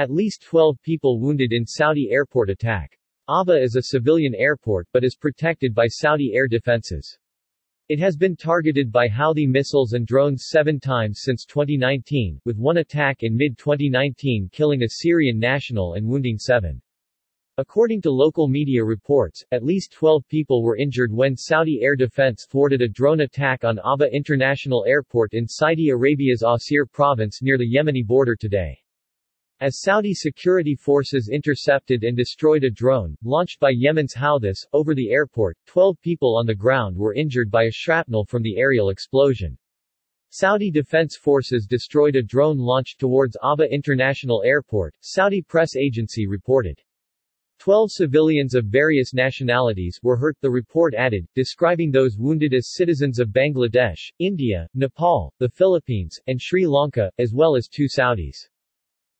At least 12 people wounded in Saudi airport attack. Abha is a civilian airport but is protected by Saudi air defenses. It has been targeted by Houthi missiles and drones seven times since 2019, with one attack in mid-2019 killing a Syrian national and wounding seven. According to local media reports, at least 12 people were injured when Saudi air defense thwarted a drone attack on Abha International Airport in Saudi Arabia's Asir province near the Yemeni border today. As Saudi security forces intercepted and destroyed a drone, launched by Yemen's Houthis, over the airport, 12 people on the ground were injured by a shrapnel from the aerial explosion. Saudi Defense Forces destroyed a drone launched towards Abha International Airport, Saudi press agency reported. Twelve civilians of various nationalities were hurt, the report added, describing those wounded as citizens of Bangladesh, India, Nepal, the Philippines, and Sri Lanka, as well as two Saudis.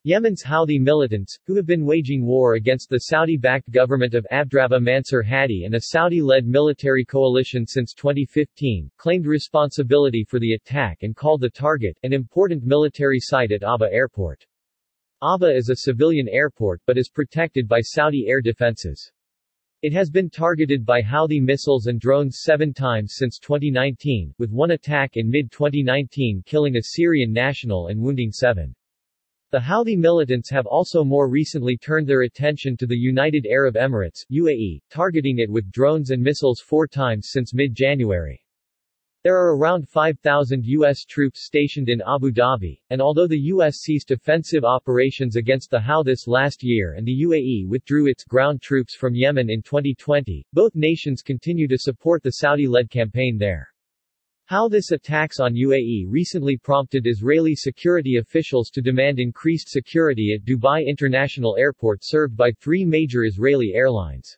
Yemen's Houthi militants, who have been waging war against the Saudi-backed government of Abdrabbuh Mansur Hadi and a Saudi-led military coalition since 2015, claimed responsibility for the attack and called the target an important military site at Abha Airport. Abha is a civilian airport but is protected by Saudi air defenses. It has been targeted by Houthi missiles and drones seven times since 2019, with one attack in mid-2019 killing a Syrian national and wounding seven. The Houthi militants have also more recently turned their attention to the United Arab Emirates UAE, targeting it with drones and missiles four times since mid-January. There are around 5,000 U.S. troops stationed in Abu Dhabi, and although the U.S. ceased offensive operations against the Houthis last year and the UAE withdrew its ground troops from Yemen in 2020, both nations continue to support the Saudi-led campaign there. Houthis attacks on UAE recently prompted Israeli security officials to demand increased security at Dubai International Airport served by three major Israeli airlines.